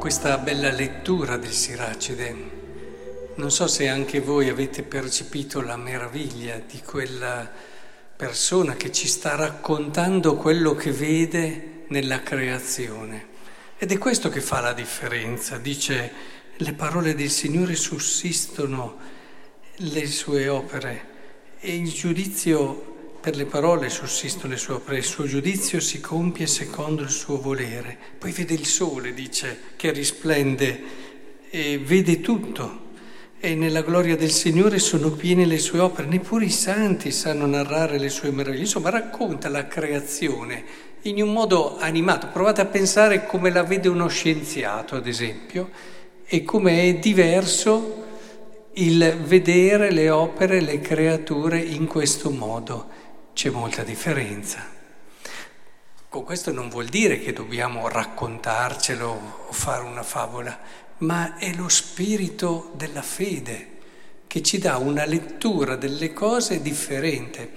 questa bella lettura del Siracide. Non so se anche voi avete percepito la meraviglia di quella persona che ci sta raccontando quello che vede nella creazione. Ed è questo che fa la differenza. Dice, le parole del Signore sussistono le sue opere e il giudizio per le parole sussistono le sue opere, il suo giudizio si compie secondo il suo volere. Poi vede il sole, dice, che risplende e vede tutto. E nella gloria del Signore sono piene le sue opere, neppure i santi sanno narrare le sue meraviglie. Insomma, racconta la creazione in un modo animato. Provate a pensare come la vede uno scienziato, ad esempio, e come è diverso il vedere le opere, le creature in questo modo c'è molta differenza. Con questo non vuol dire che dobbiamo raccontarcelo o fare una favola, ma è lo spirito della fede che ci dà una lettura delle cose differente.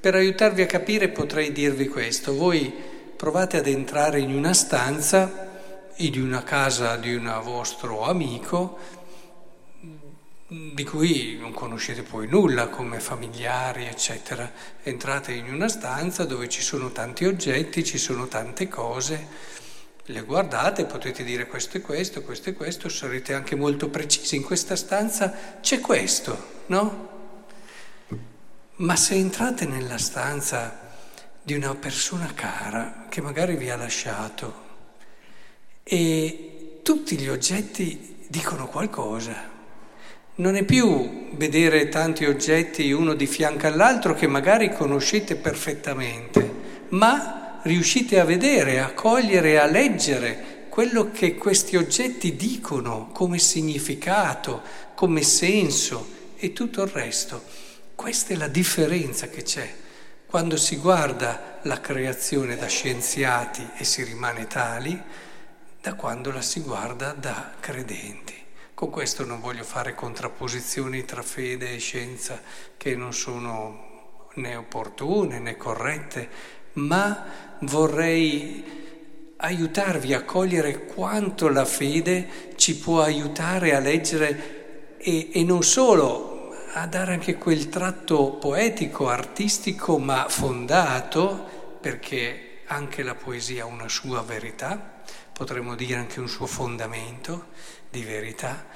Per aiutarvi a capire potrei dirvi questo. Voi provate ad entrare in una stanza in una casa di un vostro amico di cui non conoscete poi nulla come familiari, eccetera. Entrate in una stanza dove ci sono tanti oggetti, ci sono tante cose, le guardate, potete dire questo e questo, questo e questo, sarete anche molto precisi. In questa stanza c'è questo, no? Ma se entrate nella stanza di una persona cara che magari vi ha lasciato e tutti gli oggetti dicono qualcosa, non è più vedere tanti oggetti uno di fianco all'altro che magari conoscete perfettamente, ma riuscite a vedere, a cogliere, a leggere quello che questi oggetti dicono come significato, come senso e tutto il resto. Questa è la differenza che c'è quando si guarda la creazione da scienziati e si rimane tali, da quando la si guarda da credenti. Con questo non voglio fare contrapposizioni tra fede e scienza che non sono né opportune né corrette, ma vorrei aiutarvi a cogliere quanto la fede ci può aiutare a leggere e, e non solo a dare anche quel tratto poetico, artistico, ma fondato, perché anche la poesia ha una sua verità, potremmo dire anche un suo fondamento di verità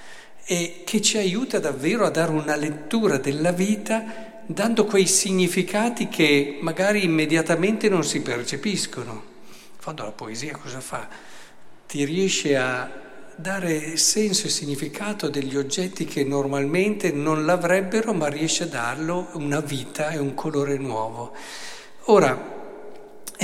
e che ci aiuta davvero a dare una lettura della vita dando quei significati che magari immediatamente non si percepiscono. In fondo la poesia cosa fa? Ti riesce a dare senso e significato degli oggetti che normalmente non l'avrebbero, ma riesce a darlo una vita e un colore nuovo. Ora,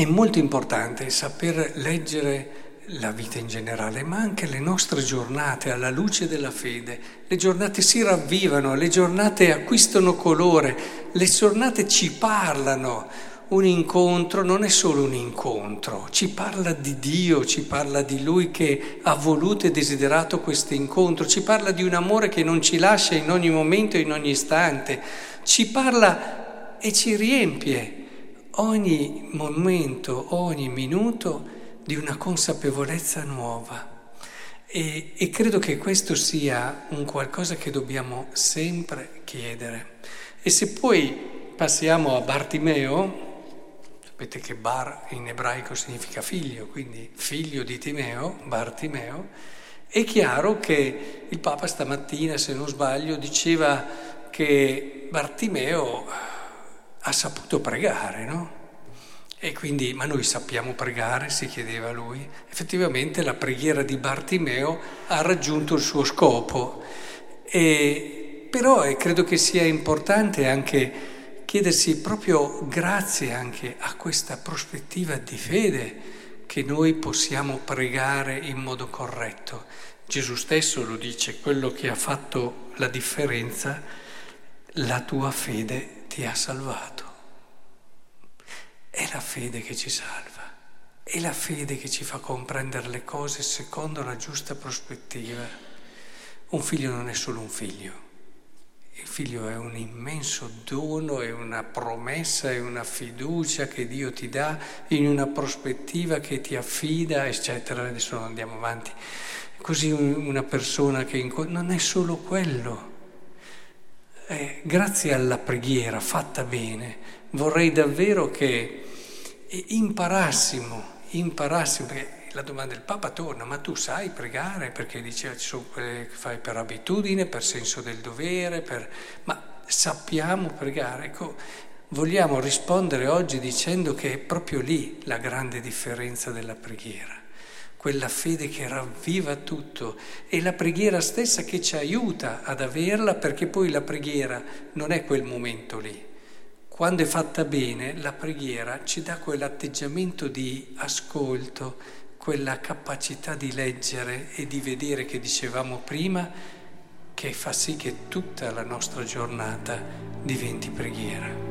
è molto importante saper leggere la vita in generale, ma anche le nostre giornate alla luce della fede. Le giornate si ravvivano, le giornate acquistano colore, le giornate ci parlano. Un incontro non è solo un incontro, ci parla di Dio, ci parla di Lui che ha voluto e desiderato questo incontro, ci parla di un amore che non ci lascia in ogni momento e in ogni istante, ci parla e ci riempie ogni momento, ogni minuto di una consapevolezza nuova. E, e, credo che questo sia un qualcosa che dobbiamo sempre chiedere. E se poi passiamo a Bartimeo, sapete che Bar in ebraico significa figlio, quindi figlio di Timeo, Bartimeo, è chiaro che il Papa stamattina, se non sbaglio, diceva che Bartimeo ha saputo pregare, no? E quindi, ma noi sappiamo pregare, si chiedeva lui. Effettivamente la preghiera di Bartimeo ha raggiunto il suo scopo. E, però eh, credo che sia importante anche chiedersi proprio grazie anche a questa prospettiva di fede che noi possiamo pregare in modo corretto. Gesù stesso lo dice, quello che ha fatto la differenza, la tua fede ti ha salvato. È la fede che ci salva, è la fede che ci fa comprendere le cose secondo la giusta prospettiva. Un figlio non è solo un figlio, Il figlio è un immenso dono, è una promessa, è una fiducia che Dio ti dà in una prospettiva che ti affida, eccetera. Adesso andiamo avanti. Così una persona che incontra... non è solo quello. Grazie alla preghiera fatta bene, vorrei davvero che imparassimo, imparassimo, perché la domanda del Papa torna, ma tu sai pregare? Perché diceva ci sono quelle che fai per abitudine, per senso del dovere, per... ma sappiamo pregare. Ecco, vogliamo rispondere oggi dicendo che è proprio lì la grande differenza della preghiera quella fede che ravviva tutto e la preghiera stessa che ci aiuta ad averla perché poi la preghiera non è quel momento lì. Quando è fatta bene, la preghiera ci dà quell'atteggiamento di ascolto, quella capacità di leggere e di vedere che dicevamo prima, che fa sì che tutta la nostra giornata diventi preghiera.